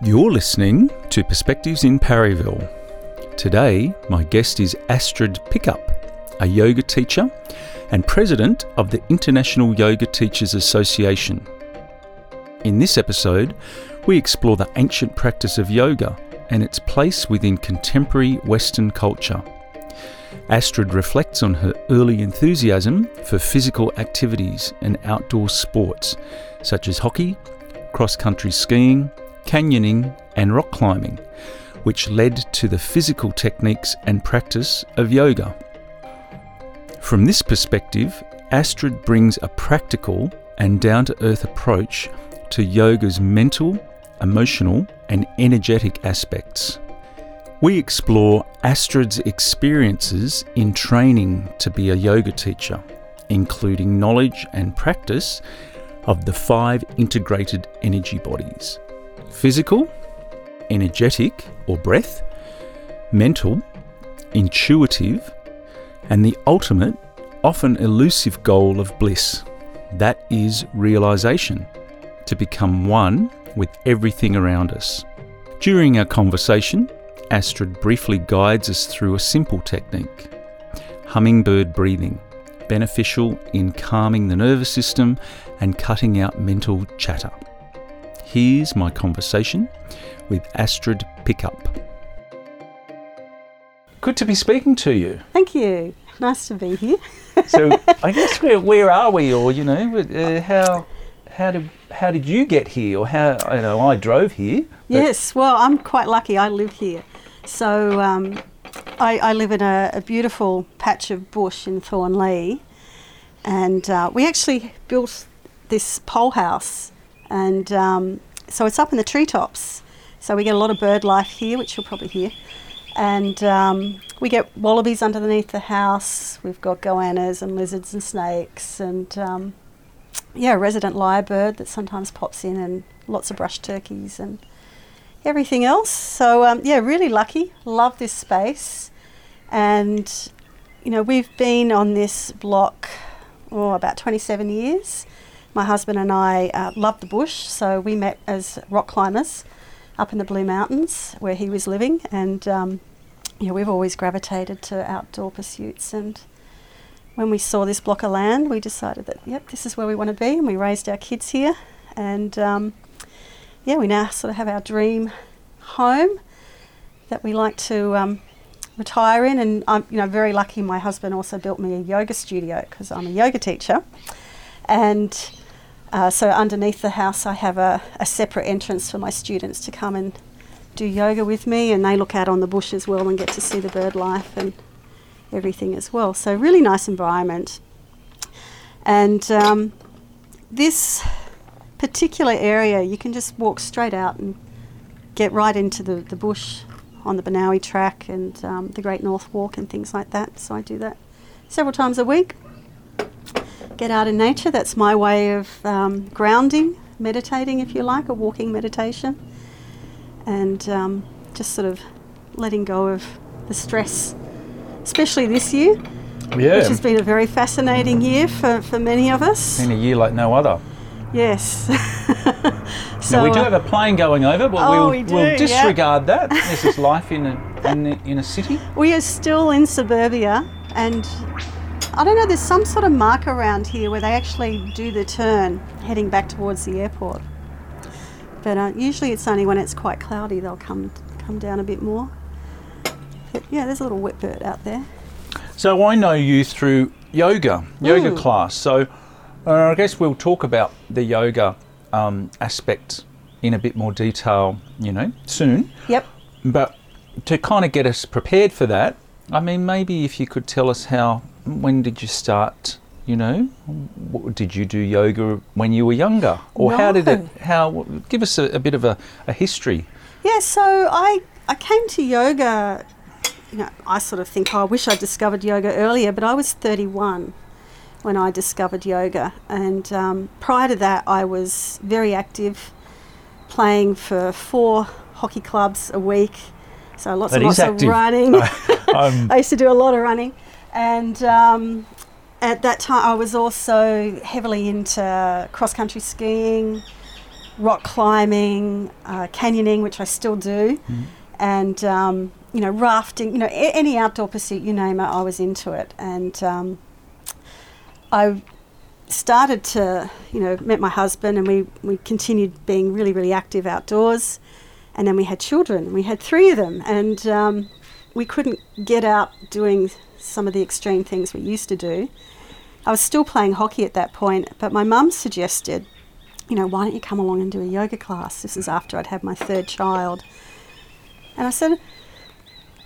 You're listening to Perspectives in Parryville. Today, my guest is Astrid Pickup, a yoga teacher and president of the International Yoga Teachers Association. In this episode, we explore the ancient practice of yoga and its place within contemporary Western culture. Astrid reflects on her early enthusiasm for physical activities and outdoor sports, such as hockey, cross country skiing, canyoning, and rock climbing, which led to the physical techniques and practice of yoga. From this perspective, Astrid brings a practical and down to earth approach to yoga's mental, emotional, and energetic aspects. We explore Astrid's experiences in training to be a yoga teacher, including knowledge and practice of the five integrated energy bodies physical, energetic or breath, mental, intuitive, and the ultimate, often elusive goal of bliss that is realization, to become one with everything around us. During our conversation, Astrid briefly guides us through a simple technique hummingbird breathing, beneficial in calming the nervous system and cutting out mental chatter. Here's my conversation with Astrid Pickup. Good to be speaking to you. Thank you. Nice to be here. so I guess where, where are we, or you know, uh, how how did how did you get here, or how you know I drove here? Yes, well, I'm quite lucky. I live here, so um, I, I, live in a, a, beautiful patch of bush in Thornleigh, and uh, we actually built this pole house, and um, so it's up in the treetops. So we get a lot of bird life here, which you'll probably hear and um, we get wallabies underneath the house. We've got goannas and lizards and snakes, and um, yeah, a resident lyrebird that sometimes pops in, and lots of brush turkeys and everything else. So um, yeah, really lucky. Love this space, and you know we've been on this block oh about 27 years. My husband and I uh, love the bush, so we met as rock climbers up in the Blue Mountains where he was living, and um, yeah, we've always gravitated to outdoor pursuits. And when we saw this block of land, we decided that yep, this is where we want to be, and we raised our kids here. And um, yeah, we now sort of have our dream home that we like to um, retire in. And I'm you know very lucky. My husband also built me a yoga studio because I'm a yoga teacher, and uh, so underneath the house, I have a, a, separate entrance for my students to come and do yoga with me, and they look out on the bush as well and get to see the bird life and everything as well. So, really nice environment. And um, this particular area, you can just walk straight out and get right into the, the bush on the Benowie track and um, the Great North Walk and things like that. So, I do that several times a week get out in nature. That's my way of um, grounding, meditating, if you like, a walking meditation, and um, just sort of letting go of the stress, especially this year. Yeah. Which has been a very fascinating year for, for many of us. Been a year like no other. Yes. so now we do uh, have a plane going over, but oh, we'll, we do, we'll disregard yeah. that. This is life in a, in, a, in a city. We are still in suburbia, and I don't know, there's some sort of mark around here where they actually do the turn heading back towards the airport. But uh, usually it's only when it's quite cloudy they'll come come down a bit more. But yeah, there's a little whipbird out there. So I know you through yoga, yoga mm. class. So uh, I guess we'll talk about the yoga um, aspect in a bit more detail, you know, soon. Yep. But to kind of get us prepared for that, I mean, maybe if you could tell us how when did you start? You know, did you do yoga when you were younger, or no. how did it? How give us a, a bit of a, a history. Yeah, so I I came to yoga. You know, I sort of think oh, I wish I discovered yoga earlier, but I was 31 when I discovered yoga, and um, prior to that, I was very active, playing for four hockey clubs a week. So lots that and lots of running. I used to do a lot of running. And um, at that time, I was also heavily into cross country skiing, rock climbing, uh, canyoning, which I still do, and um, you know rafting. You know a- any outdoor pursuit you name it, I was into it, and um, I started to you know met my husband, and we we continued being really really active outdoors, and then we had children. We had three of them, and um, we couldn't get out doing some of the extreme things we used to do. I was still playing hockey at that point, but my mum suggested, you know, why don't you come along and do a yoga class? This is after I'd had my third child. And I said,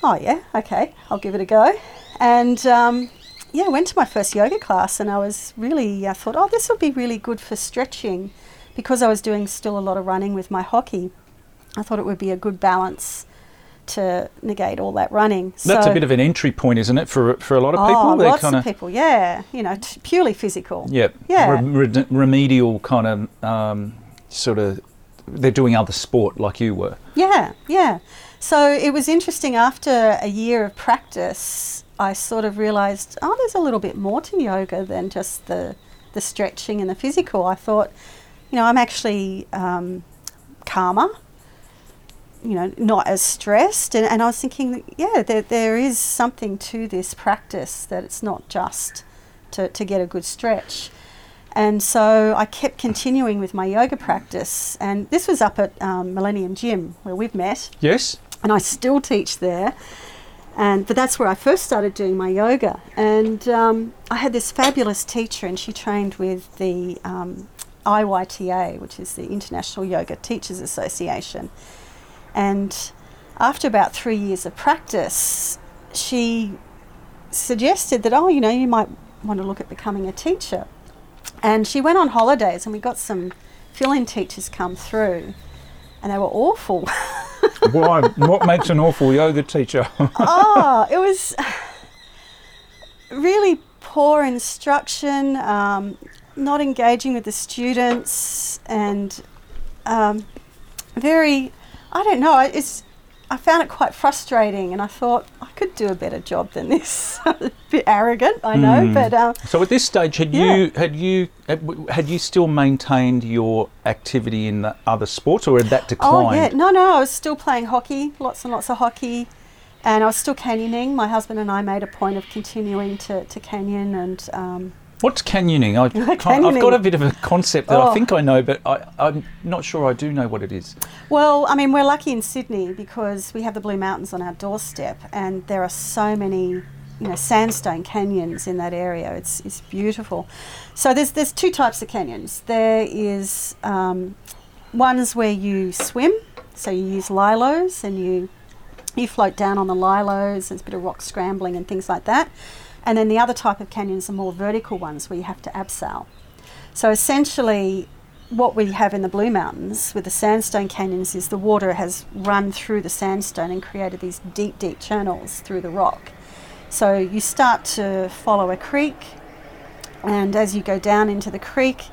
oh, yeah, okay, I'll give it a go. And um, yeah, I went to my first yoga class and I was really, I thought, oh, this will be really good for stretching because I was doing still a lot of running with my hockey. I thought it would be a good balance to negate all that running. That's a bit of an entry point, isn't it, for for a lot of people? Oh, They're lots kinda- of people, yeah. You know, t- purely physical. Yeah, Yeah. rem- red- remedial kind of um, sort of. They're doing other sport like you were. Yeah, yeah. So it was interesting after a year of practice, I sort of realized, oh, there's a little bit more to yoga than just the, the stretching and the physical. I thought, you know, I'm actually um, calmer, you know, not as stressed. And, and I was thinking, yeah, there, there is something to this practice that it's not just to, to get a good stretch. And so I kept continuing with my yoga practice. And this was up at um, Millennium Gym where we've met. Yes. And I still teach there. And but that's where I first started doing my yoga. And um, I had this fabulous teacher, and she trained with the um, IYTA, which is the International Yoga Teachers Association. And after about three years of practice, she suggested that, oh, you know, you might want to look at becoming a teacher. And she went on holidays, and we got some fill in teachers come through, and they were awful. Why? what makes an awful yoga teacher? oh, it was really poor instruction, um, not engaging with the students, and um, very, I don't know, it's, I found it quite frustrating, and I thought I could do a better job than this. a bit arrogant, I know, Hmm. but um, so at this stage, had Yeah. you had you had, had you still maintained your activity in the other sports, or had that declined? Oh yeah, no, no, I was still playing hockey, lots and lots of hockey, and I was still canyoning. My husband and I made a point of continuing to, to canyon, and um, What's canyoning? I, I've got a bit of a concept that I Oh. think I know, but I, I'm not sure I do know what it is. well, I mean, we're lucky in Sydney because we have the Blue Mountains on our doorstep, and there are so many, you know, sandstone canyons in that area. It's it's beautiful. So there's there's two types of canyons. There is um, ones where you swim, so you use lilos and you you float down on the lilos. There's a bit of rock scrambling and things like that. And then the other type of canyons are more vertical ones where you have to abseil. So essentially, what we have in the Blue Mountains with the sandstone canyons is the water has run through the sandstone and created these deep, deep channels through the rock. So you start to follow a creek, and as you go down into the creek,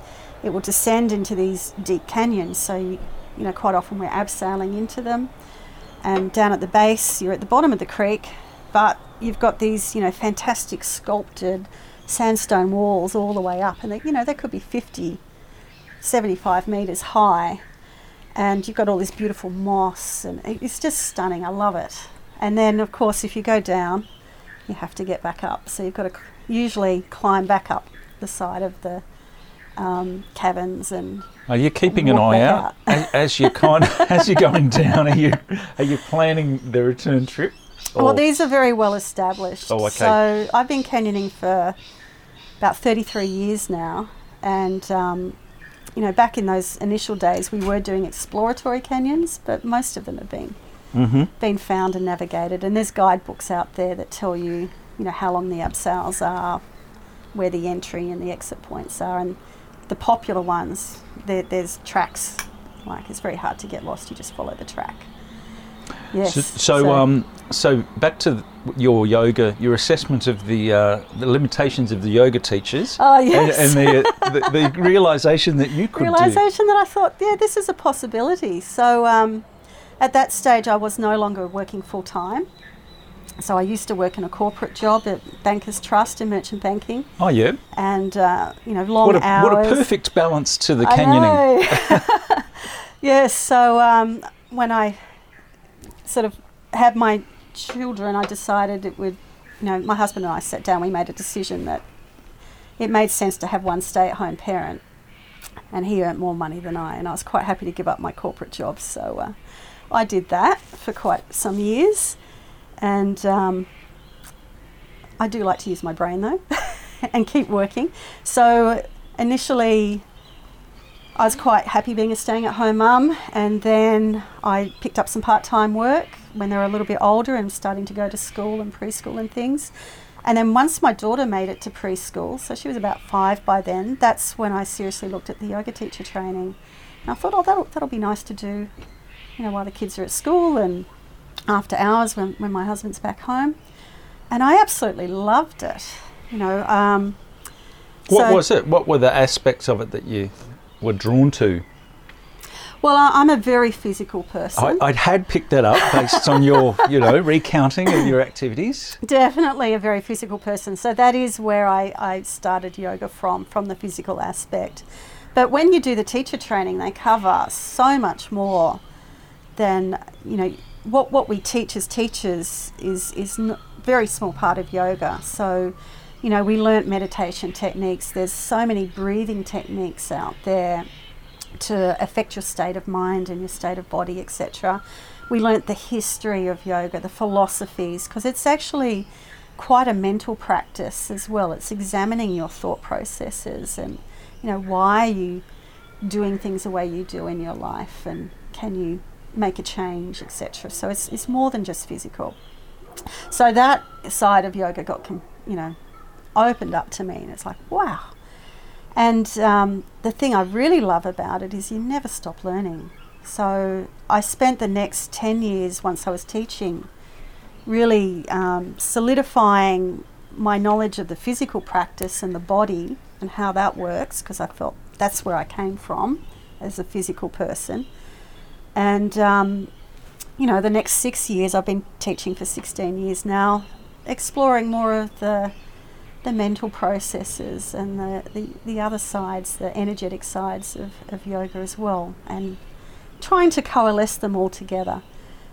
it will descend into these deep canyons. So, you, you know, quite often we're abseiling into them. And down at the base, you're at the bottom of the creek, but you've got these, you know, fantastic sculpted sandstone walls all the way up. And, they, you know, they could be 50, 75 metres high. And you've got all this beautiful moss, and it's just stunning. I love it. And then, of course, if you go down, you have to get back up. So you've got to usually climb back up the side of the um, caverns and Are you keeping an eye back out as, as you're kind of, as you're going down? Are you are you planning the return trip? Well, these are very well established. Oh, okay. So I've been canyoning for about 33 years now, and um, you know, back in those initial days, we were doing exploratory canyons, but most of them have been Mhm. been found and navigated. And there's guidebooks out there that tell you, you know, how long the abseils are, where the entry and the exit points are, and the popular ones. There, there's tracks. Like it's very hard to get lost. You just follow the track. Yes. So, so, um, so back to your yoga, your assessment of the uh, the limitations of the yoga teachers, Oh, yes. and, and the, the the realization that you could do. realization that I thought, yeah, this is a possibility. So um, at that stage, I was no longer working full time. So I used to work in a corporate job at Bankers Trust in merchant banking, Oh yeah, and uh, you know, long what a hours. what a perfect balance to the canyoning. Yes, so um, when I sort of had my children, I decided it would, you know, my husband and I sat down, we made a decision that it made sense to have one stay at home parent. And he earned more money than I, and I was quite happy to give up my corporate job. So uh, I did that for quite some years. And um, I do like to use my brain though and keep working. So initially, I was quite happy being a staying at home mum, and then I picked up some part time work when they were a little bit older and starting to go to school and preschool and things. And then once my daughter made it to preschool, so she was about five by then, that's when I seriously looked at the yoga teacher training. And I thought, oh, that'll, that'll be nice to do, you know, while the kids are at school and after hours when, when my husband's back home. And I absolutely loved it. You know, um, What so- was it? What were the aspects of it that you were drawn to? well, I'm a very physical person. I, I had picked that up based on your, you know, recounting of your activities. Definitely a very physical person. So that is where I, I started yoga from, from the physical aspect. But when you do the teacher training, they cover so much more than, you know, what, what we teach as teachers is, is a very small part of yoga. So, you know, we learnt meditation techniques. There's so many breathing techniques out there to affect your state of mind and your state of body, etc. We learnt the history of yoga, the philosophies, because it's actually quite a mental practice as well. It's examining your thought processes and, you know, why are you doing things the way you do in your life and can you make a change, etc. So it's, it's more than just physical. So that side of yoga got, you know, opened up to me and it's like, wow. And um, the thing I really love about it is you never stop learning. So I spent the next 10 years once I was teaching really um, solidifying my knowledge of the physical practice and the body and how that works because I felt that's where I came from as a physical person. And, um, you know, the next six years, I've been teaching for 16 years now, exploring more of the the mental processes and the, the, the other sides, the energetic sides of, of yoga as well, and trying to coalesce them all together.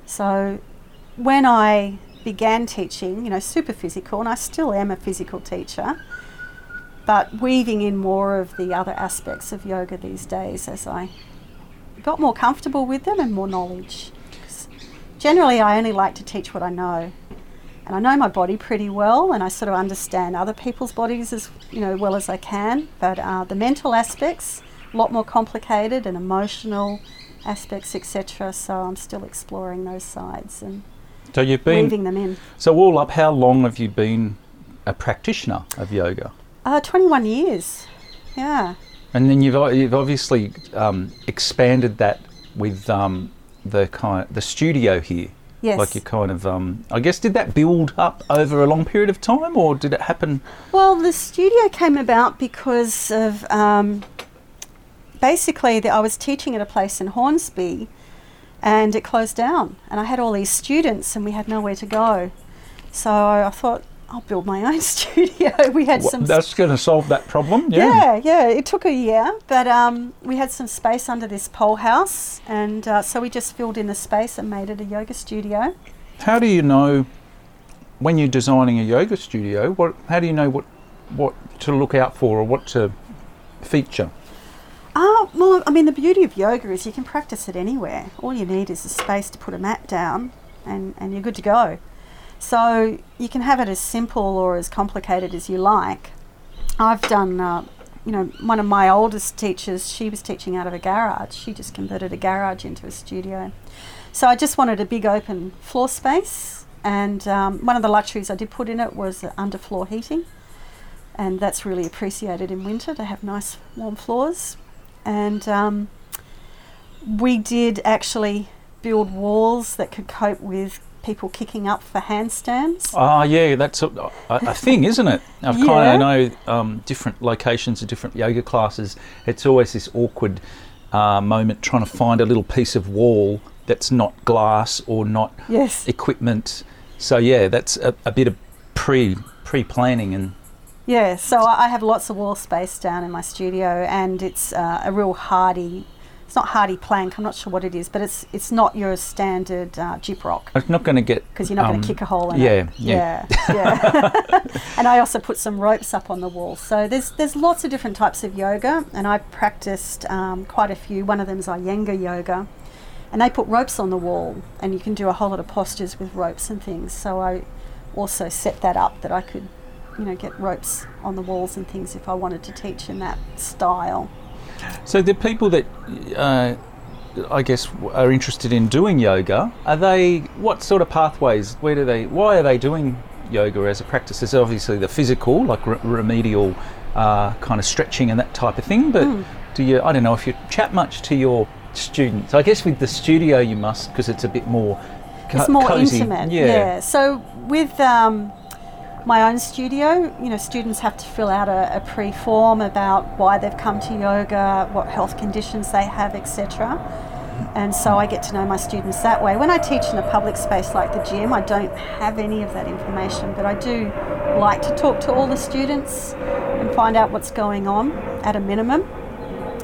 So when I began teaching, you know, super physical, and I still am a physical teacher, but weaving in more of the other aspects of yoga these days as I got more comfortable with them and more knowledge. Generally, I only like to teach what I know and I know my body pretty well, and I sort of understand other people's bodies as you know well as I can. But uh, the mental aspects, a lot more complicated, and emotional aspects, etc. So I'm still exploring those sides and So you've been weaving them in. so all up. How long have you been a practitioner of yoga? Uh, 21 years, yeah. And then you've you've obviously um, expanded that with um, the kind the studio here. Yes. Like you kind of um, I guess did that build up over a long period of time, or did it happen? Well, the studio came about because of um, basically the, I was teaching at a place in Hornsby, and it closed down, and I had all these students, and we had nowhere to go. So I thought I'll build my own studio. we had Wha- some. that's going to solve that problem. yeah, yeah. It took a year, but um, we had some space under this pole house, and uh, so we just filled in the space and made it a yoga studio. How do you know when you're designing a yoga studio? What how do you know what what to look out for or what to feature? Oh, well, I mean, the beauty of yoga is you can practice it anywhere. All you need is a space to put a mat down, and, and you're good to go. So you can have it as simple or as complicated as you like. I've done, uh, you know, one of my oldest teachers, she was teaching out of a garage. She just converted a garage into a studio. So I just wanted a big open floor space, and um, one of the luxuries I did put in it was underfloor heating, and that's really appreciated in winter to have nice warm floors. And um, we did actually build walls that could cope with people kicking up for handstands. Ah, yeah, that's a, a, a thing, isn't it? I've Yeah. kind of know um, different locations of different yoga classes. It's always this awkward uh, moment trying to find a little piece of wall that's not glass or not Yes. equipment. So yeah, that's a, a bit of pre pre planning and Yeah, so I I have lots of wall space down in my studio, and it's uh, a real hardy it's not HardiePlank. I'm not sure what it is, but it's it's not your standard uh, gyprock It's not going to get because you're not going um, to kick a hole in yeah, it. yeah. yeah, yeah. and I also put some ropes up on the wall. So there's there's lots of different types of yoga, and I practiced um, quite a few. One of them is Iyengar yoga, and they put ropes on the wall, and you can do a whole lot of postures with ropes and things. So I also set that up that I could, you know, get ropes on the walls and things if I wanted to teach in that style. So the people that uh, I guess are interested in doing yoga, are they what sort of pathways? Where do they? Why are they doing yoga as a practice? There's obviously the physical, like re- remedial uh, kind of stretching and that type of thing. But Hmm. do you? I don't know if you chat much to your students. I guess with the studio you must because it's a bit more. co- it's more cozy. intimate. Yeah. So with um, my own studio, you know, students have to fill out a, a pre-form about why they've come to yoga, what health conditions they have, etc. And so I get to know my students that way. When I teach in a public space like the gym, I don't have any of that information, but I do like to talk to all the students and find out what's going on at a minimum.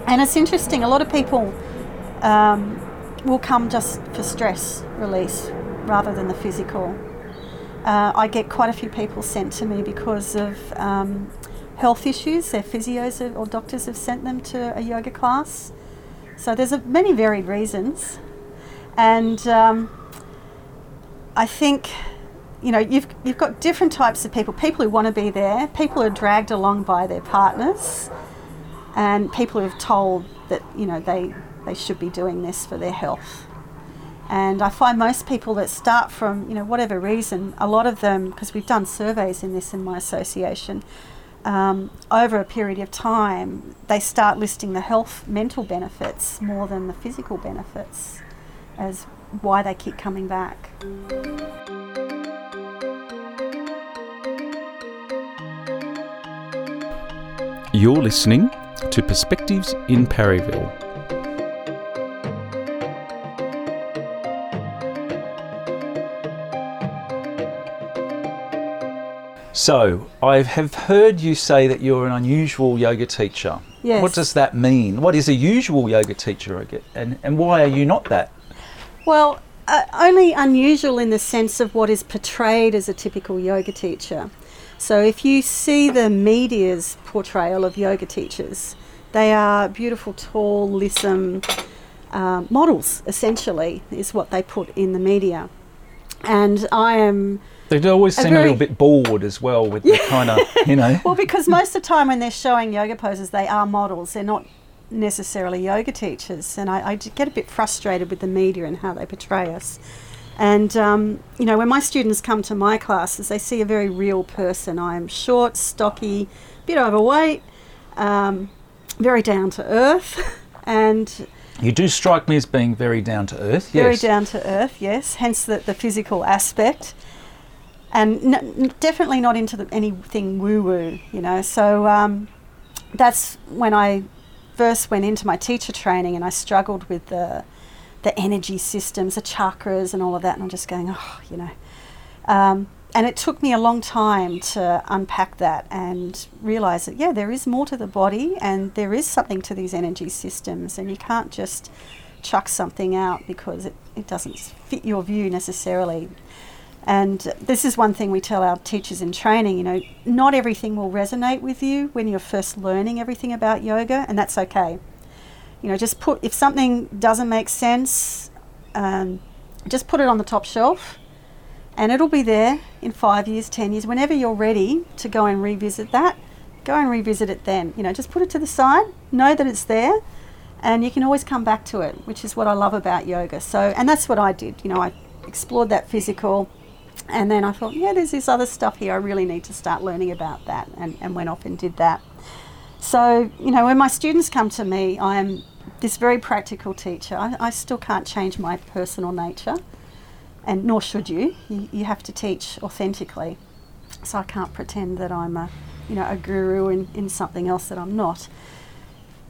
And it's interesting, a lot of people um, will come just for stress release rather than the physical. Uh, I get quite a few people sent to me because of um, health issues. Their physios or doctors have sent them to a yoga class. So there's a, many varied reasons, and um, I think you know you've you've got different types of people. People who want to be there, people who are dragged along by their partners, and people who have told that you know they they should be doing this for their health. And I find most people that start from you know whatever reason, a lot of them because we've done surveys in this in my association. Um, over a period of time, they start listing the health mental benefits more than the physical benefits as why they keep coming back. You're listening to Perspectives in Perryville. So, I have heard you say that you're an unusual yoga teacher. Yes. What does that mean? What is a usual yoga teacher, and, and why are you not that? Well, uh, only unusual in the sense of what is portrayed as a typical yoga teacher. So if you see the media's portrayal of yoga teachers, they are beautiful, tall, lissom uh, models, essentially, is what they put in the media. And I am They always seem a little bit bored as well with the kind of, you know. Well, because most of the time when they're showing yoga poses, they are models. They're not necessarily yoga teachers. And I get a bit frustrated with the media and how they portray us. And, um, you know, when my students come to my classes, they see a very real person. I am short, stocky, a bit overweight, um, very down to earth, and You do strike me as being very down to earth. very down to earth, yes, hence the, the physical aspect. And n- definitely not into the, anything woo woo, you know. So um, that's when I first went into my teacher training and I struggled with the, the energy systems, the chakras, and all of that. And I'm just going, oh, you know. Um, and it took me a long time to unpack that and realize that, yeah, there is more to the body and there is something to these energy systems. And you can't just chuck something out because it, it doesn't fit your view necessarily. And this is one thing we tell our teachers in training you know, not everything will resonate with you when you're first learning everything about yoga, and that's okay. You know, just put, if something doesn't make sense, um, just put it on the top shelf and it'll be there in five years, ten years. Whenever you're ready to go and revisit that, go and revisit it then. You know, just put it to the side, know that it's there, and you can always come back to it, which is what I love about yoga. So, and that's what I did. You know, I explored that physical, and then I thought, yeah, there's this other stuff here. I really need to start learning about that, and, and went off and did that. So, you know, when my students come to me, I'm this very practical teacher. I, I still can't change my personal nature, and nor should you. you. You have to teach authentically. So I can't pretend that I'm a, you know, a guru in, in something else that I'm not.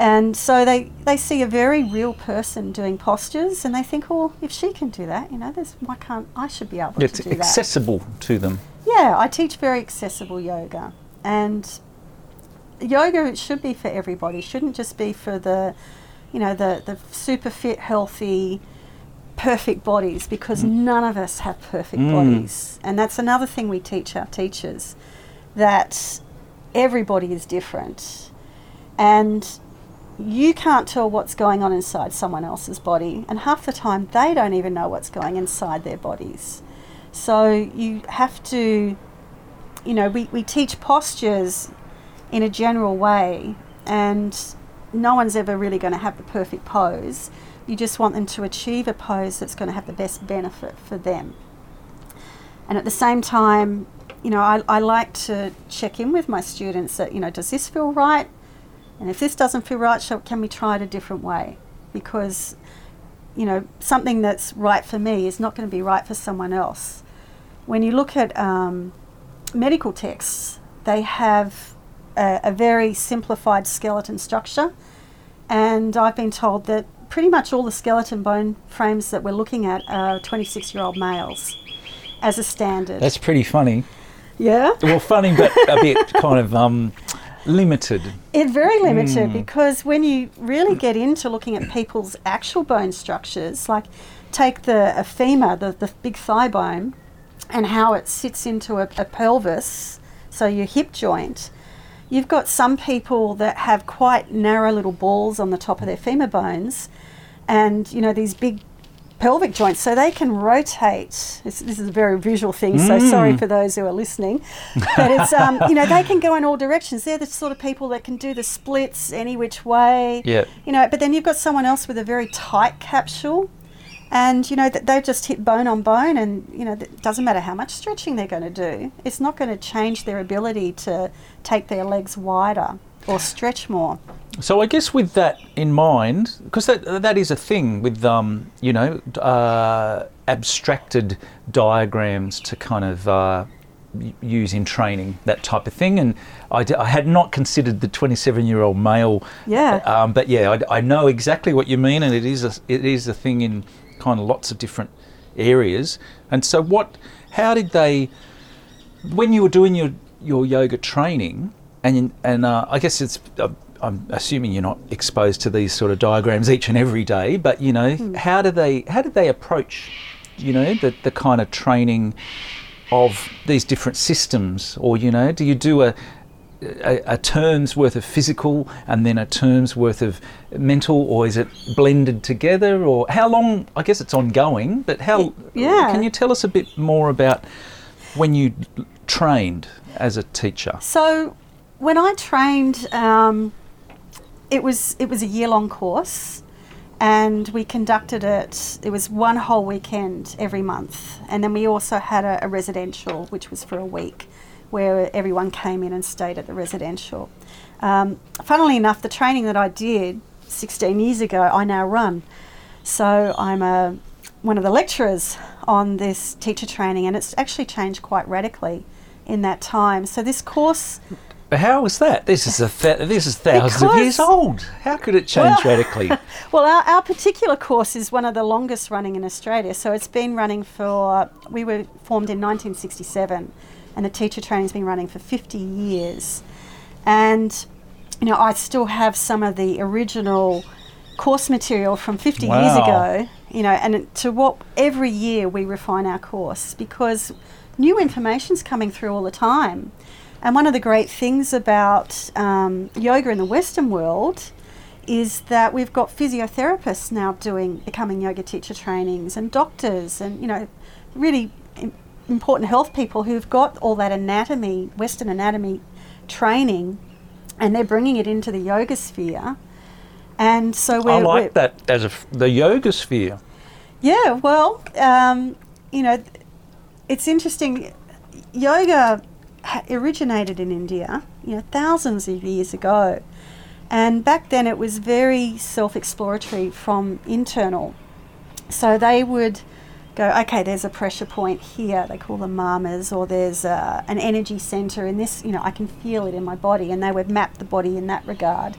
And so they, they see a very real person doing postures, and they think, well, if she can do that, you know, there's why can't I should be able to do that? It's accessible to them. Yeah, I teach very accessible yoga, and yoga should be for everybody. it Shouldn't just be for the you know, the, the super fit, healthy, perfect bodies because none of us have perfect Mm. bodies. And that's another thing we teach our teachers that everybody is different. And you can't tell what's going on inside someone else's body, and half the time they don't even know what's going inside their bodies. So you have to, you know, we, we teach postures in a general way, and no one's ever really going to have the perfect pose. You just want them to achieve a pose that's going to have the best benefit for them. And at the same time, you know, I, I like to check in with my students that, you know, does this feel right? And if this doesn't feel right, shall, can we try it a different way? Because, you know, something that's right for me is not going to be right for someone else. When you look at um, medical texts, they have a, a very simplified skeleton structure. And I've been told that pretty much all the skeleton bone frames that we're looking at are 26 year old males as a standard. That's pretty funny. yeah? Well, funny, but a bit kind of um, limited. It's very limited Mm. because when you really get into looking at people's actual bone structures, like take the a femur, the, the big thigh bone, and how it sits into a, a pelvis, so your hip joint, you've got some people that have quite narrow little balls on the top of their femur bones, and you know these big pelvic joints, so they can rotate. This, this is a very visual thing, so sorry Mm. for those who are listening. But it's um, you know they can go in all directions. They're the sort of people that can do the splits any which way. Yeah. You know, but then you've got someone else with a very tight capsule, and you know that they just hit bone on bone, and you know it doesn't matter how much stretching they're going to do. It's not going to change their ability to take their legs wider or stretch more. So I guess with that in mind, because that that is a thing with um, you know uh, abstracted diagrams to kind of uh, use in training that type of thing, and I, d- I had not considered the 27 year old male. Yeah. Um, but yeah, I, I know exactly what you mean, and it is a, it is a thing in kind of lots of different areas. And so what? How did they? when you were doing your, your yoga training, and and uh, I guess it's uh, I'm assuming you're not exposed to these sort of diagrams each and every day, but you know how do they how did they approach you know the the kind of training of these different systems, or you know do you do a a, a term's worth of physical and then a term's worth of mental, or is it blended together, or how long? I guess it's ongoing, but how? yeah. Can you tell us a bit more about when you trained as a teacher? So when I trained, um, it was it was a year long course, and we conducted it. It was one whole weekend every month, and then we also had a, a residential, which was for a week, where everyone came in and stayed at the residential. Um, funnily enough, the training that I did 16 years ago, I now run. So I'm a one of the lecturers on this teacher training, and it's actually changed quite radically in that time. So this course, how was that? This is a th- this is thousands of years old. How could it change Well- radically? well, our, our particular course is one of the longest running in Australia. So it's been running for we were formed in 1967, and the teacher training's been running for 50 years, and you know I still have some of the original course material from 50 years ago. You know, and to what every year we refine our course because new information's coming through all the time. And one of the great things about um, yoga in the Western world is that we've got physiotherapists now doing becoming yoga teacher trainings and doctors and you know really important health people who've got all that anatomy western anatomy training and they're bringing it into the yoga sphere and so we're, I we're like that as a f- the yoga sphere. yeah, well, um, you know, it's interesting. Yoga originated in India, you know, thousands of years ago. And back then it was very self exploratory from internal. So they would go, okay, there's a pressure point here, they call them marmas, or there's an energy center in this, you know, I can feel it in my body, and they would map the body in that regard.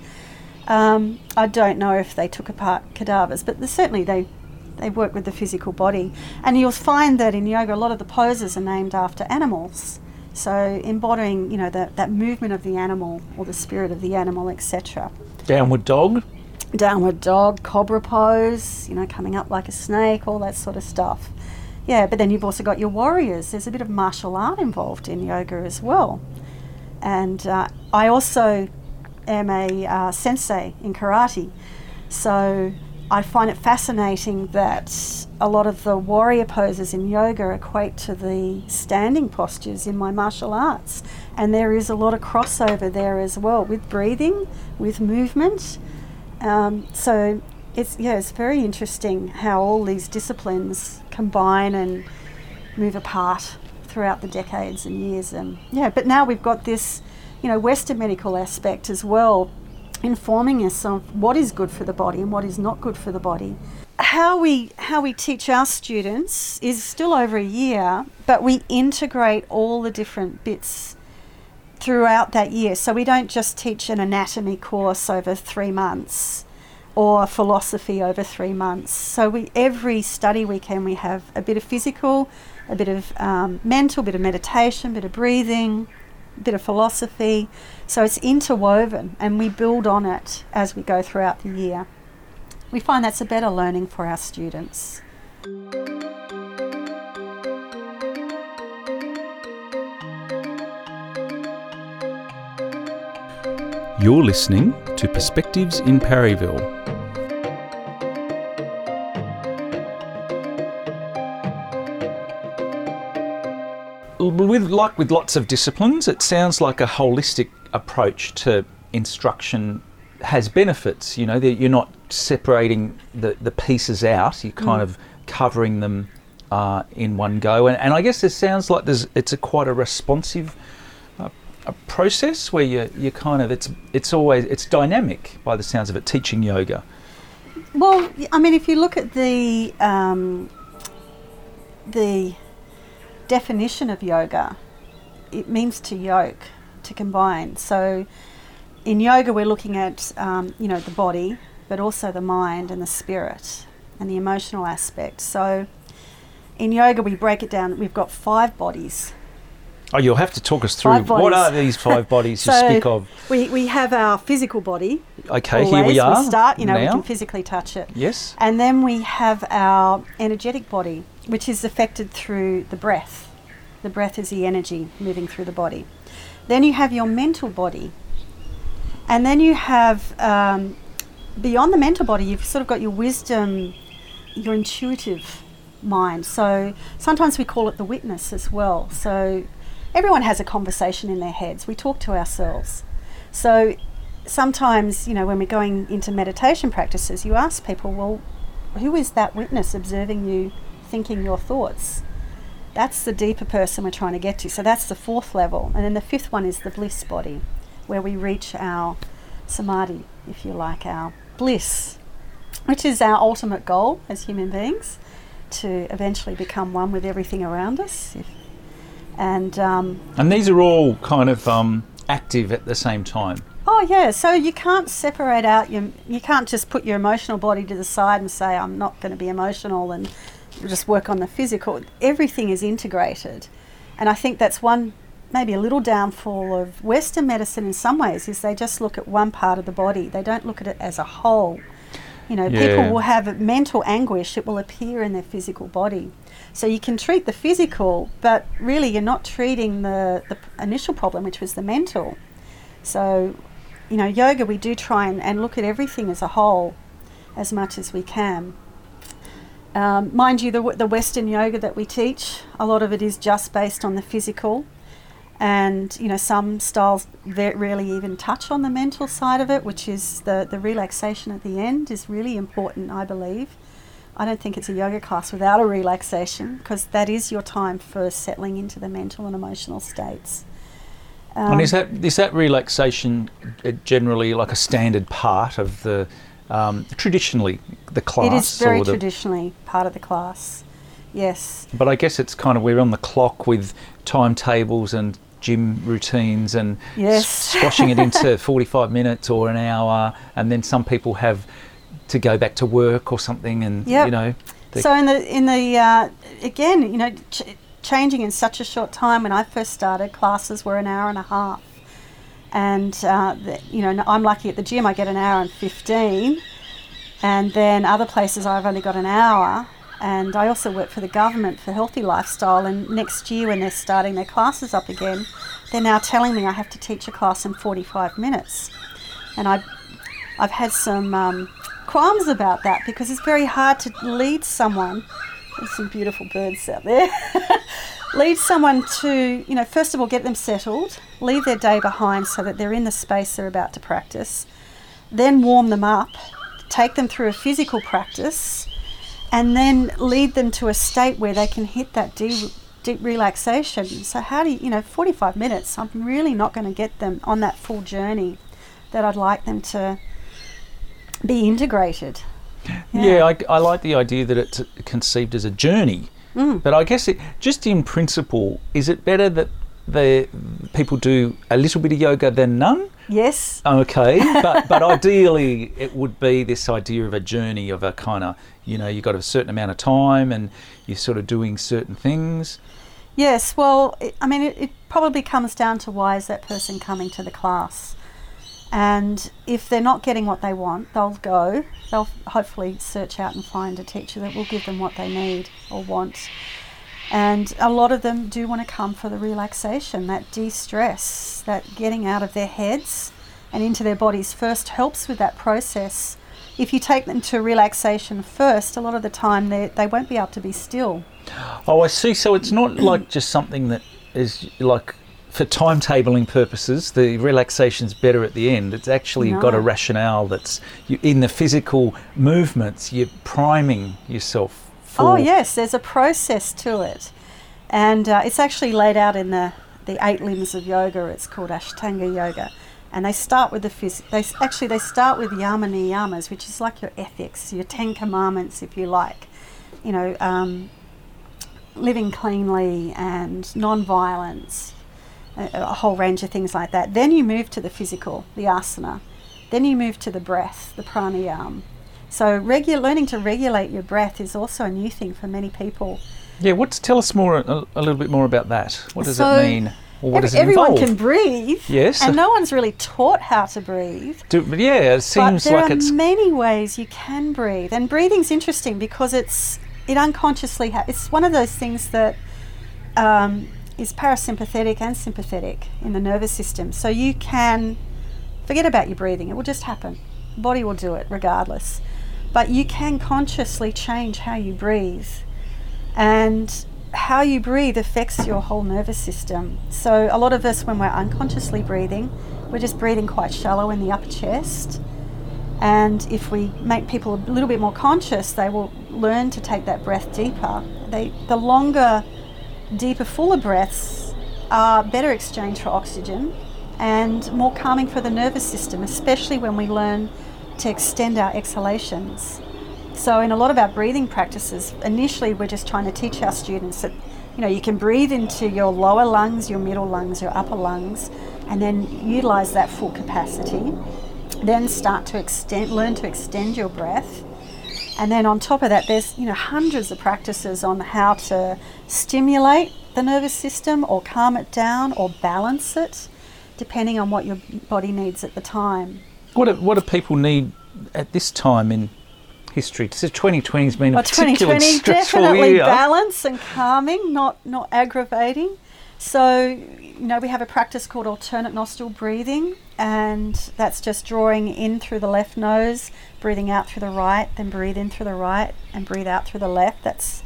Um, I don't know if they took apart cadavers, but certainly they they work with the physical body. And you'll find that in yoga, a lot of the poses are named after animals. So embodying, you know, that, that movement of the animal or the spirit of the animal, etc. Downward dog. downward dog, cobra pose, you know, coming up like a snake, all that sort of stuff. Yeah, but then you've also got your warriors. There's a bit of martial art involved in yoga as well. And uh, I also am a uh, sensei in karate. So I find it fascinating that a lot of the warrior poses in yoga equate to the standing postures in my martial arts. And there is a lot of crossover there as well with breathing, with movement. Um, so it's yeah, it's very interesting how all these disciplines combine and move apart throughout the decades and years. And yeah, but now we've got this, you know, Western medical aspect as well, informing us of what is good for the body and what is not good for the body. How we how we teach our students is still over a year, but we integrate all the different bits throughout that year. So we don't just teach an anatomy course over three months or philosophy over three months. So we every study weekend we have a bit of physical, a bit of um, mental, a bit of meditation, a bit of breathing, bit of philosophy. So it's interwoven, and we build on it as we go throughout the year. We find that's a better learning for our students. You're listening to Perspectives in Parryville. With like with lots of disciplines, it sounds like a holistic approach to instruction has benefits. You know, that you're not separating the, the pieces out. You're kind Mm. of covering them uh, in one go. And, and I guess it sounds like there's it's a quite a responsive uh, a process where you you kind of it's it's always it's dynamic by the sounds of it. Teaching yoga. Well, I mean, if you look at the um, the definition of yoga, it means to yoke, to combine. So, in yoga, we're looking at um, you know the body, but also the mind and the spirit and the emotional aspect. So, in yoga, we break it down. We've got five bodies. Oh, you'll have to talk us through what are these five bodies you speak of. We, we have our physical body. Okay, here we are. start, you know, we can physically touch it. yes. And then we have our energetic body, which is affected through the breath. The breath is the energy moving through the body. Then you have your mental body. And then you have, um, beyond the mental body, you've sort of got your wisdom, your intuitive mind. So sometimes we call it the witness as well. So everyone has a conversation in their heads. We talk to ourselves. So sometimes, you know, when we're going into meditation practices, you ask people, well, who is that witness observing you thinking your thoughts? That's the deeper person we're trying to get to. So that's the fourth level. And then the fifth one is the bliss body, where we reach our samadhi, if you like, our bliss, which is our ultimate goal as human beings to eventually become one with everything around us. If, and um, And these are all kind of um, active at the same time. Oh yeah, so you can't separate out your you can't just put your emotional body to the side and say I'm not going to be emotional and just work on the physical. Everything is integrated. And I think that's one maybe a little downfall of western medicine in some ways is they just look at one part of the body. They don't look at it as a whole. You know, Yeah. people will have mental anguish, it will appear in their physical body. So you can treat the physical, but really you're not treating the, the initial problem, which was the mental. So, you know, yoga, we do try and, and look at everything as a whole as much as we can. Um, mind you, the, the Western yoga that we teach, a lot of it is just based on the physical. And, you know, some styles rarely even touch on the mental side of it, which is the, the relaxation at the end is really important, I believe. I don't think it's a yoga class without a relaxation because that is your time for settling into the mental and emotional states. Um, and is that is that relaxation uh, generally like a standard part of the um, traditionally the class? It is very traditionally part of the class. Yes. But I guess it's kind of we're on the clock with timetables and gym routines and Yes. squashing it into 45 minutes or an hour, and then some people have to go back to work or something, and Yep. you know. So in the in the uh, again, you know, ch- changing in such a short time. When I first started, classes were an hour and a half, and uh, the, you know, I'm lucky at the gym. I get an hour and fifteen. And then other places I've only got an hour. And I also work for the government for healthy lifestyle. And next year, when they're starting their classes up again, they're now telling me I have to teach a class in 45 minutes. And I, I've had some um, qualms about that because it's very hard to lead someone. There's some beautiful birds out there. lead someone to, you know, first of all, get them settled, leave their day behind so that they're in the space they're about to practice, then warm them up, take them through a physical practice, and then lead them to a state where they can hit that deep, deep relaxation. So, how do you, you know, 45 minutes, I'm really not going to get them on that full journey that I'd like them to be integrated. Yeah, I, I like the idea that it's conceived as a journey. Mm. But I guess it, just in principle, is it better that the people do a little bit of yoga than none? Yes. Okay, but but ideally it would be this idea of a journey of a kind of you know you've got a certain amount of time and you're sort of doing certain things. Yes, well, I mean, it, it probably comes down to why is that person coming to the class? And if they're not getting what they want, they'll go. They'll hopefully search out and find a teacher that will give them what they need or want. And a lot of them do want to come for the relaxation, that de stress, that getting out of their heads and into their bodies first helps with that process. If you take them to relaxation first, a lot of the time they, they won't be able to be still. Oh, I see. So it's not like just something that is like for timetabling purposes, the relaxation's better at the end. It's actually No. got a rationale that's you, in the physical movements. You're priming yourself. For, Oh yes, there's a process to it, and uh, it's actually laid out in the the eight limbs of yoga. It's called Ashtanga yoga, and they start with the phys- They actually they start with yama niyamas, which is like your ethics, your ten commandments, if you like. You know, um, living cleanly and non-violence, a, a whole range of things like that. Then you move to the physical, the asana. Then you move to the breath, the pranayama. So regu- learning to regulate your breath is also a new thing for many people. Yeah. What's tell us more a, a little bit more about that? What does So it mean? Or what Every- does it everyone involve? can breathe, Yes. and no one's really taught how to breathe. Do, but yeah, it seems but there like are it's many ways you can breathe, and breathing's interesting because it's it unconsciously ha- it's one of those things that um, is parasympathetic and sympathetic in the nervous system. So you can forget about your breathing; it will just happen. Body will do it regardless. But you can consciously change how you breathe, and how you breathe affects your whole nervous system. So a lot of us, when we're unconsciously breathing, we're just breathing quite shallow in the upper chest. And if we make people a little bit more conscious, they will learn to take that breath deeper. They, the longer, deeper, fuller breaths are better exchange for oxygen and more calming for the nervous system, especially when we learn to extend our exhalations. So, in a lot of our breathing practices, initially we're just trying to teach our students that you know you can breathe into your lower lungs, your middle lungs, your upper lungs, and then utilize that full capacity. Then start to extend, learn to extend your breath. And then on top of that, there's you know hundreds of practices on how to stimulate the nervous system, or calm it down, or balance it, depending on what your body needs at the time. what do, what do people need at this time in history? So 2020 has been a Well, particularly 2020 stressful definitely year. balance and calming, not not aggravating. So, you know, we have a practice called alternate nostril breathing, and that's just drawing in through the left nose, breathing out through the right, then breathe in through the right, and breathe out through the left. That's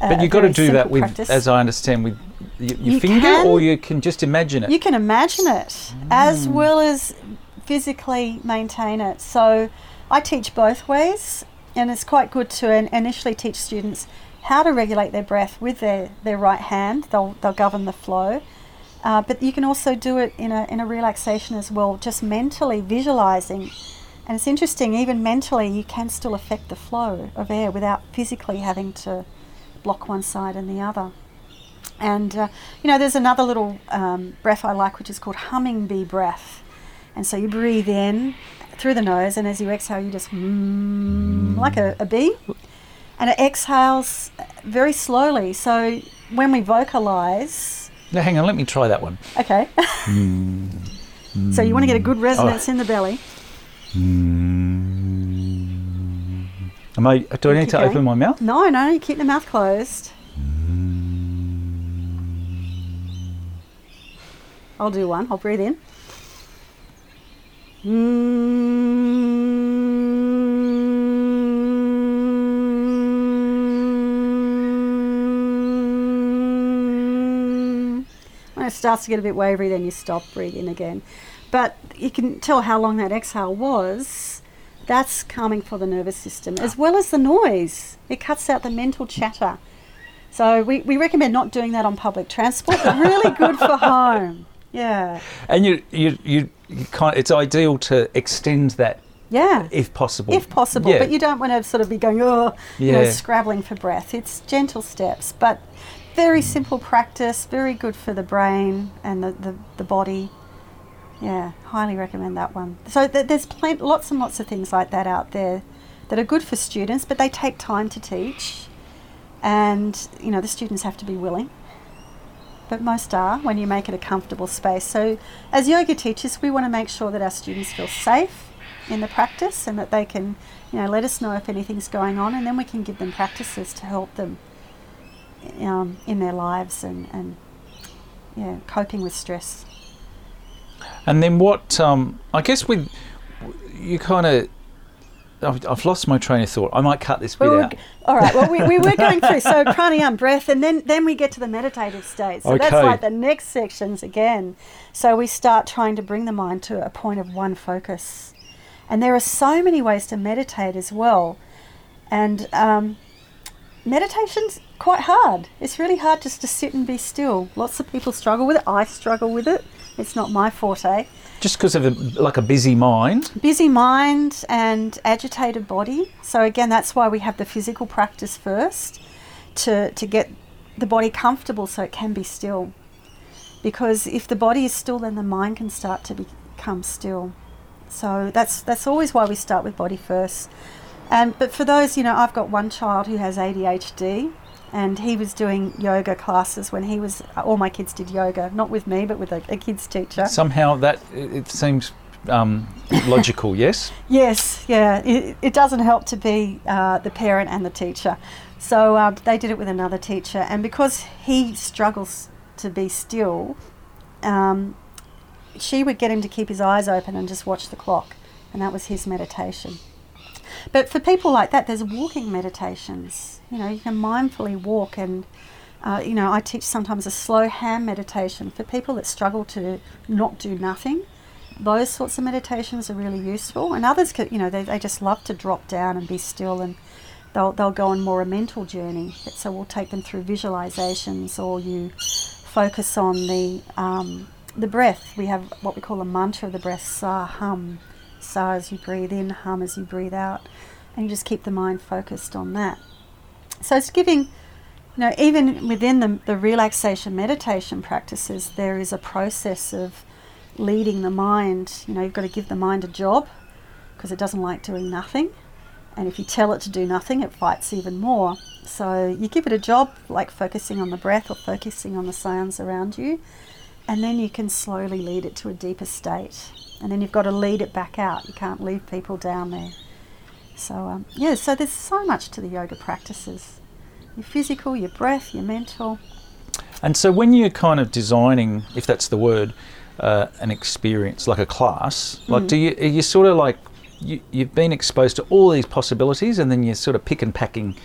a- But you've got to do that with, practice. as I understand, with y- your You finger, can- or you can just imagine it. You can imagine it as mm. well as physically maintain it. So I teach both ways, and it's quite good to in- initially teach students how to regulate their breath with their, their right hand. They'll, they'll govern the flow. Uh, but you can also do it in a, in a relaxation as well, just mentally visualizing. And it's interesting, even mentally, you can still affect the flow of air without physically having to block one side and the other. And uh, you know, there's another little um, breath I like, which is called humming bee breath. And so you breathe in through the nose, and as you exhale, you just mm, like a, a bee. And it exhales very slowly. So when we vocalize, Now, hang on, let me try that one. okay. so you want to get a good mm. resonance in the belly. Mm. Am I, do I need to going. open my mouth? No, no, you keep the mouth closed. I'll do one. I'll breathe in. When it starts to get a bit wavery, then you stop, breathe in again. But you can tell how long that exhale was. That's calming for the nervous system, as well as the noise. It cuts out the mental chatter. So we, we recommend not doing that on public transport, but really good for home. Yeah. And you, you, you, you kind it's ideal to extend that Yeah. if possible. if possible, Yeah. but you don't want to sort of be going, oh, you know, scrabbling for breath. It's gentle steps, but very simple practice, very good for the brain and the, the, the body. Yeah, highly recommend that one. So th- there's plenty, lots and lots of things like that out there that are good for students, but they take time to teach, and you know the students have to be willing. But most are when you make it a comfortable space. So, as yoga teachers, we want to make sure that our students feel safe in the practice and that they can, you know, let us know if anything's going on, and then we can give them practices to help them um, in their lives and, and yeah, coping with stress. And then what? Um, I guess with you kind of. I've, I've lost my train of thought. I might cut this bit Well, out. all right. Well, we, we were going through so pranayama, breath, and then then we get to the meditative state. So that's like the next sections again. So we start trying to bring the mind to a point of one focus, and there are so many ways to meditate as well, and um, meditation's quite hard. It's really hard just to sit and be still. Lots of people struggle with it. I struggle with it. It's not my forte Just because of a, like a busy mind. busy mind and agitated body. So again, that's why we have the physical practice first to to get the body comfortable so it can be still. Because if the body is still, then the mind can start to become still. So that's that's always why we start with body first. And but for those, you know, I've got one child who has ADHD, and he was doing yoga classes when he was. All my kids did yoga, not with me, but with a, a kids teacher. Somehow that it, it seems um, logical. Yes. Yes, yeah. It, it doesn't help to be uh, the parent and the teacher. So um, they did it with another teacher, and because he struggles to be still, um, she would get him to keep his eyes open and just watch the clock, and that was his meditation. But for people like that, there's walking meditations. You know, you can mindfully walk, and uh, you know, I teach sometimes a slow hand meditation for people that struggle to not do nothing those sorts of meditations are really useful. And others, could, you know, they, they just love to drop down and be still, and they'll they'll go on more a mental journey. So we'll take them through visualizations, or you focus on the um, the breath. We have what we call a mantra of the breath: sa hum, sa as you breathe in, hum as you breathe out, and you just keep the mind focused on that. So it's giving you know, even within the, the relaxation meditation practices, there is a process of leading the mind. You know, you've got to give the mind a job because it doesn't like doing nothing. And if you tell it to do nothing, it fights even more. So you give it a job like focusing on the breath or focusing on the sounds around you, and then you can slowly lead it to a deeper state. And then you've got to lead it back out. You can't leave people down there. So, um, yeah, so there's so much to the yoga practices your physical, your breath, your mental. And so when you're kind of designing, if that's the word, uh, an experience like a class, like do you are you sort of like you, you've been exposed to all these possibilities, and then you're sort of pick and packing,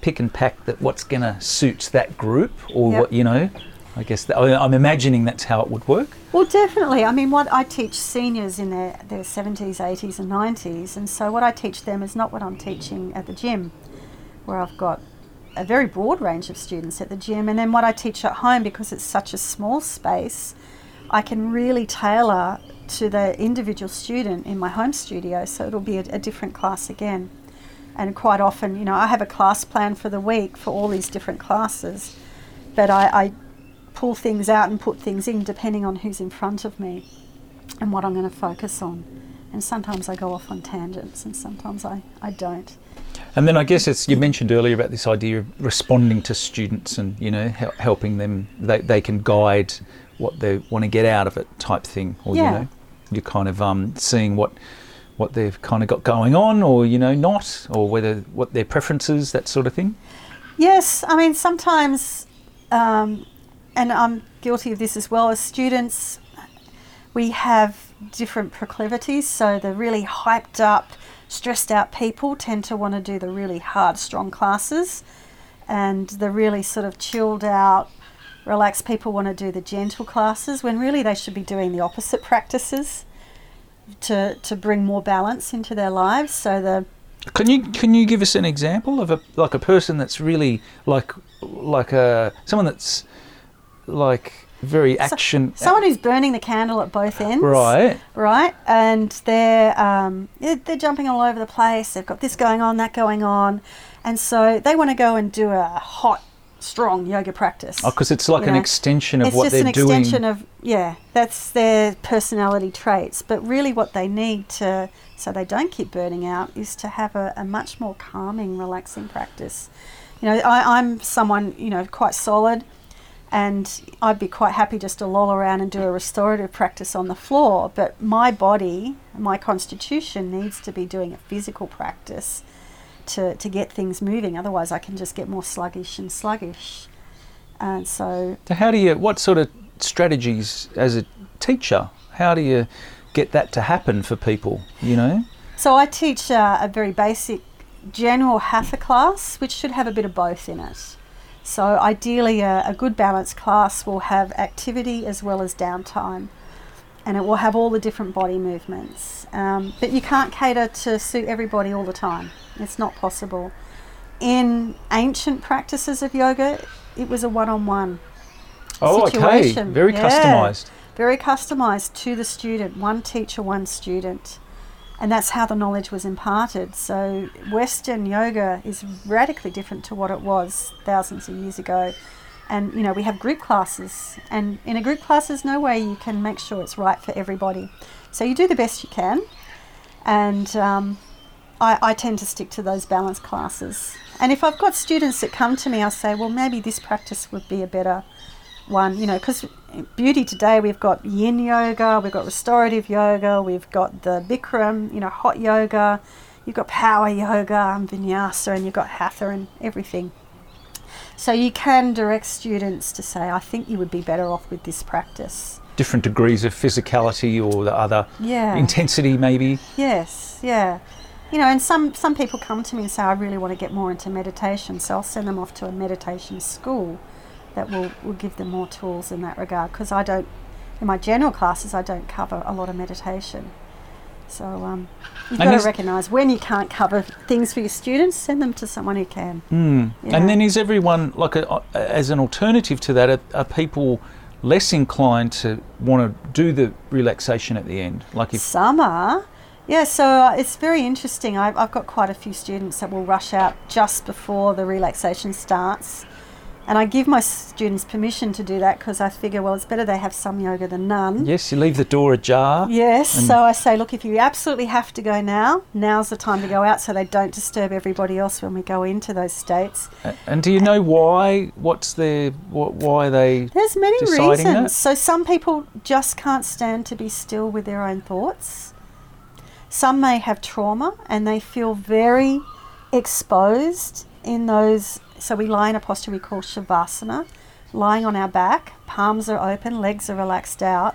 pick and pack that what's going to suit that group, or Yep. what you know. I guess that, I'm imagining that's how it would work. Well, definitely. I mean, what I teach seniors in their, their 70s, 80s, and 90s, and so what I teach them is not what I'm teaching at the gym, where I've got a very broad range of students at the gym, and then what I teach at home, because it's such a small space, I can really tailor to the individual student in my home studio, so it'll be a, a different class again. And quite often, you know, I have a class plan for the week for all these different classes, but I, I pull things out and put things in depending on who's in front of me and what I'm going to focus on. And sometimes I go off on tangents and sometimes I, I don't. And then I guess it's you mentioned earlier about this idea of responding to students and you know hel- helping them. They they can guide what they want to get out of it, type thing. Or Yeah. you know, you're kind of um, seeing what what they've kind of got going on, or you know, not, or whether what their preferences, that sort of thing? Yes, I mean sometimes, um, and I'm guilty of this as well. As students, we have different proclivities. So the really hyped up, stressed out people tend to want to do the really hard, strong classes, and the really sort of chilled out, relaxed people want to do the gentle classes. When really they should be doing the opposite practices to to bring more balance into their lives. So the Can you can you give us an example of a like a person that's really like like a someone that's like very action someone who's burning the candle at both ends, right? right? And they're um, they're, they're jumping all over the place. They've got this going on, that going on, and so they want to go and do a hot, strong yoga practice. Oh, Because it's like You an know, extension of it's what they're doing. It's just an extension of yeah, that's their personality traits. But really, what they need to so they don't keep burning out is to have a, a much more calming, relaxing practice. You know, I, I'm someone you know quite solid, and I'd be quite happy just to loll around and do a restorative practice on the floor. But my body, my constitution needs to be doing a physical practice to, to get things moving. Otherwise, I can just get more sluggish and sluggish. And so So how do you? What sort of strategies as a teacher? How do you get that to happen for people? You know. So I teach uh, a very basic general hatha class, which should have a bit of both in it. So ideally, a, a good balanced class will have activity as well as downtime, and it will have all the different body movements. Um, but you can't cater to suit everybody all the time. It's not possible. In ancient practices of yoga, it was a one-on-one Oh, okay. situation. Very Yeah. customized. very customized to the student, one teacher, one student. And that's how the knowledge was imparted. So, Western yoga is radically different to what it was thousands of years ago. And, you know, we have group classes. And in a group class, there's no way you can make sure it's right for everybody. So, you do the best you can. And um, I, I tend to stick to those balanced classes. And if I've got students that come to me, I'll say, well, maybe this practice would be a better one, you know, because beauty today we've got yin yoga, we've got restorative yoga, we've got the Bikram, you know, hot yoga, you've got power yoga and vinyasa, and you've got hatha and everything. So you can direct students to say, I think you would be better off with this practice. Different degrees of physicality or the other Yeah. intensity, maybe. Yes, yeah. You know, and some, some people come to me and say, I really want to get more into meditation, so I'll send them off to a meditation school that will, will give them more tools in that regard because I don't, in my general classes, I don't cover a lot of meditation. So um, you've And got to recognise when you can't cover things for your students, send them to someone who can. Mm. Yeah. And then is everyone like a, as an alternative to that? Are, are people less inclined to want to do the relaxation at the end? Like if Summer, yeah, so uh, it's very interesting. I've, I've got quite a few students that will rush out just before the relaxation starts. And I give my students permission to do that because I figure, well, it's better they have some yoga than none. yes, you leave the door ajar. Yes, so I say, look, if you absolutely have to go now, now's the time to go out so they don't disturb everybody else when we go into those states. And do you know why? What's their what, why they? There's many reasons. that? So some people just can't stand to be still with their own thoughts. Some may have trauma and they feel very exposed in those. So we lie in a posture we call shavasana, lying on our back, palms are open, legs are relaxed out.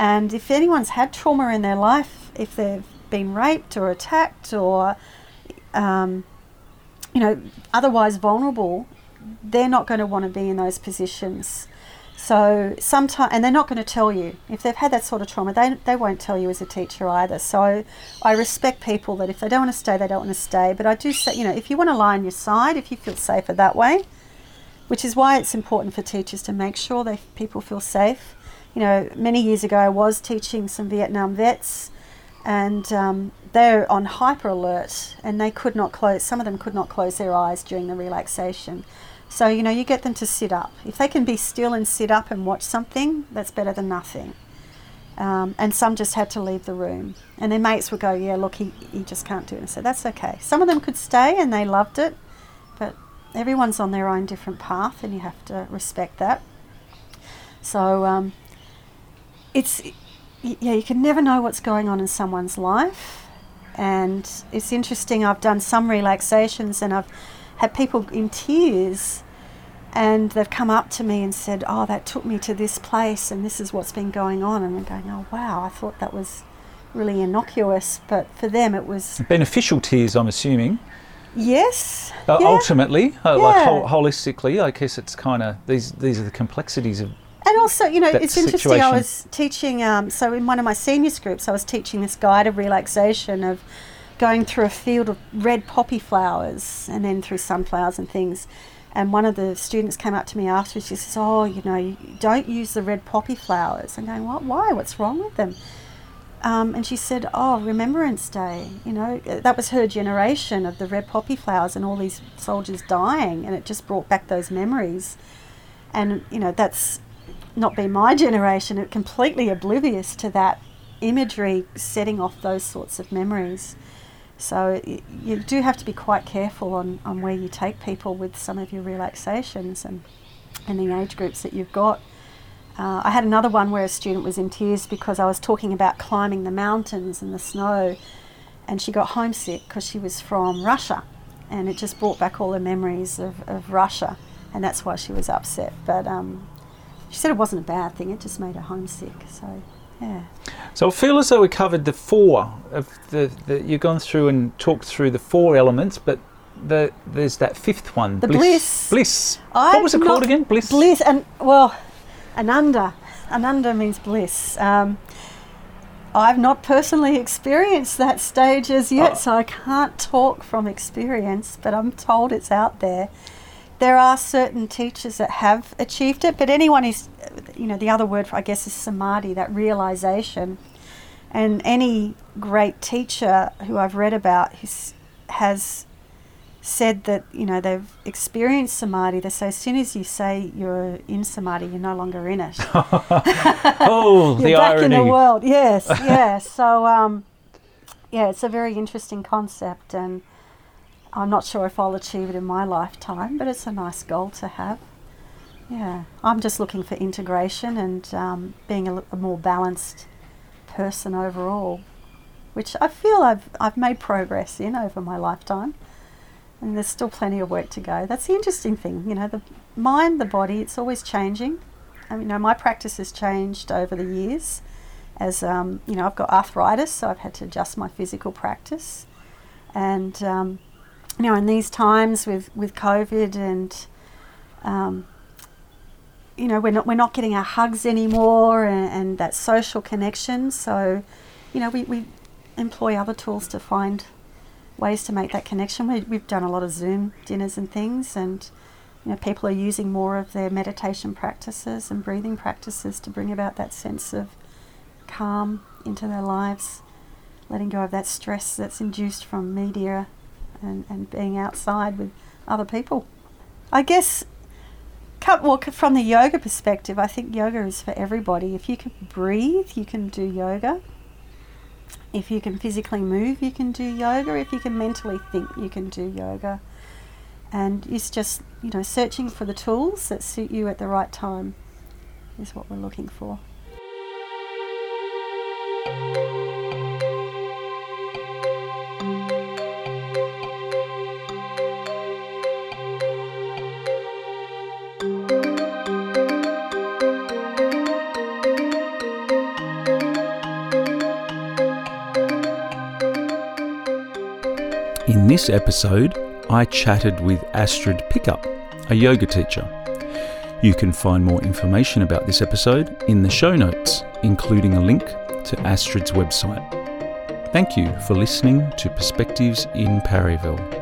And if anyone's had trauma in their life, if they've been raped or attacked or, um, you know, otherwise vulnerable, they're not going to want to be in those positions. So sometimes, and they're not going to tell you if they've had that sort of trauma. They they won't tell you as a teacher either. So I respect people that if they don't want to stay, they don't want to stay. But I do say, you know, if you want to lie on your side, if you feel safer that way, which is why it's important for teachers to make sure that people feel safe. You know, many years ago, I was teaching some Vietnam vets, and um, they're on hyper alert, and they could not close. Some of them could not close their eyes during the relaxation. So you know, you get them to sit up. If they can be still and sit up and watch something, that's better than nothing. Um, and some just had to leave the room, and their mates would go, "Yeah, look, he, he just can't do it." And so that's okay. Some of them could stay, and they loved it, but everyone's on their own different path, and you have to respect that. So um, it's yeah, you can never know what's going on in someone's life, And it's interesting, I've done some relaxations and I've had people in tears and they've come up to me and said, Oh, that took me to this place and this is what's been going on. And I'm going, Oh, wow, I thought that was really innocuous. But for them, it was. Beneficial tears, I'm assuming. Yes. Uh, yeah. Ultimately, uh, like hol- holistically, I guess it's kind of these. These are the complexities of. And also, you know, it's interesting. I was teaching, um, so in one of my seniors groups, I was teaching this guided relaxation of going through a field of red poppy flowers and then through sunflowers and things. And one of the students came up to me afterwards. She says, "Oh, you know, don't use the red poppy flowers." I'm going, "What? Why? What's wrong with them?" Um, and she said, "Oh, Remembrance Day. You know, uh, that was her generation of the red poppy flowers and all these soldiers dying, and it just brought back those memories." And you know, that's not been my generation. Completely oblivious to that imagery, setting off those sorts of memories. So you do have to be quite careful on, on where you take people with some of your relaxations and and the age groups that you've got. Uh, I had another one where a student was in tears because I was talking about climbing the mountains and the snow, and she got homesick because she was from Russia, and it just brought back all the memories of, of Russia, and that's why she was upset. But um, she said it wasn't a bad thing; it just made her homesick. So, yeah. So I feel as though we covered the four of the, the you've gone through and talked through the four elements, but the there's that fifth one. The bliss. Bliss. I've what was it called again? Bliss. Bliss, and well, ananda. Ananda means bliss. Um, I've not personally experienced that stage as yet, Oh. so I can't talk from experience, but I'm told it's out there. There are certain teachers that have achieved it, but anyone is, you know, the other word for, I guess, is samadhi, that realization. And any great teacher who I've read about has said that you know they've experienced samadhi. They say as soon as you say you're in samadhi, you're no longer in it. oh, you're the back irony. in the world. Yes, yes. So um, yeah, it's a very interesting concept, and I'm not sure if I'll achieve it in my lifetime, but it's a nice goal to have. Yeah, I'm just looking for integration and um, being a, a more balanced person overall, which I feel I've I've made progress in over my lifetime. And there's still plenty of work to go. That's the interesting thing, you know, the mind, the body, it's always changing. I mean, you know, my practice has changed over the years. As um, you know, I've got arthritis, so I've had to adjust my physical practice. And um, you know, in these times with with COVID and um, you know, we're not we're not getting our hugs anymore and, and that social connection. So, you know, we, we employ other tools to find ways to make that connection. We, we've done a lot of Zoom dinners and things, and you know, people are using more of their meditation practices and breathing practices to bring about that sense of calm into their lives, letting go of that stress that's induced from media and, and being outside with other people. I guess, well, from the yoga perspective, I think yoga is for everybody. If you can breathe, you can do yoga. If you can physically move, you can do yoga. If you can mentally think, you can do yoga. And it's just, you know, searching for the tools that suit you at the right time is what we're looking for. This episode, I chatted with Astrid Pickup, a yoga teacher. You can find more information about this episode in the show notes, including a link to Astrid's website. Thank you for listening to Perspectives in Parryville.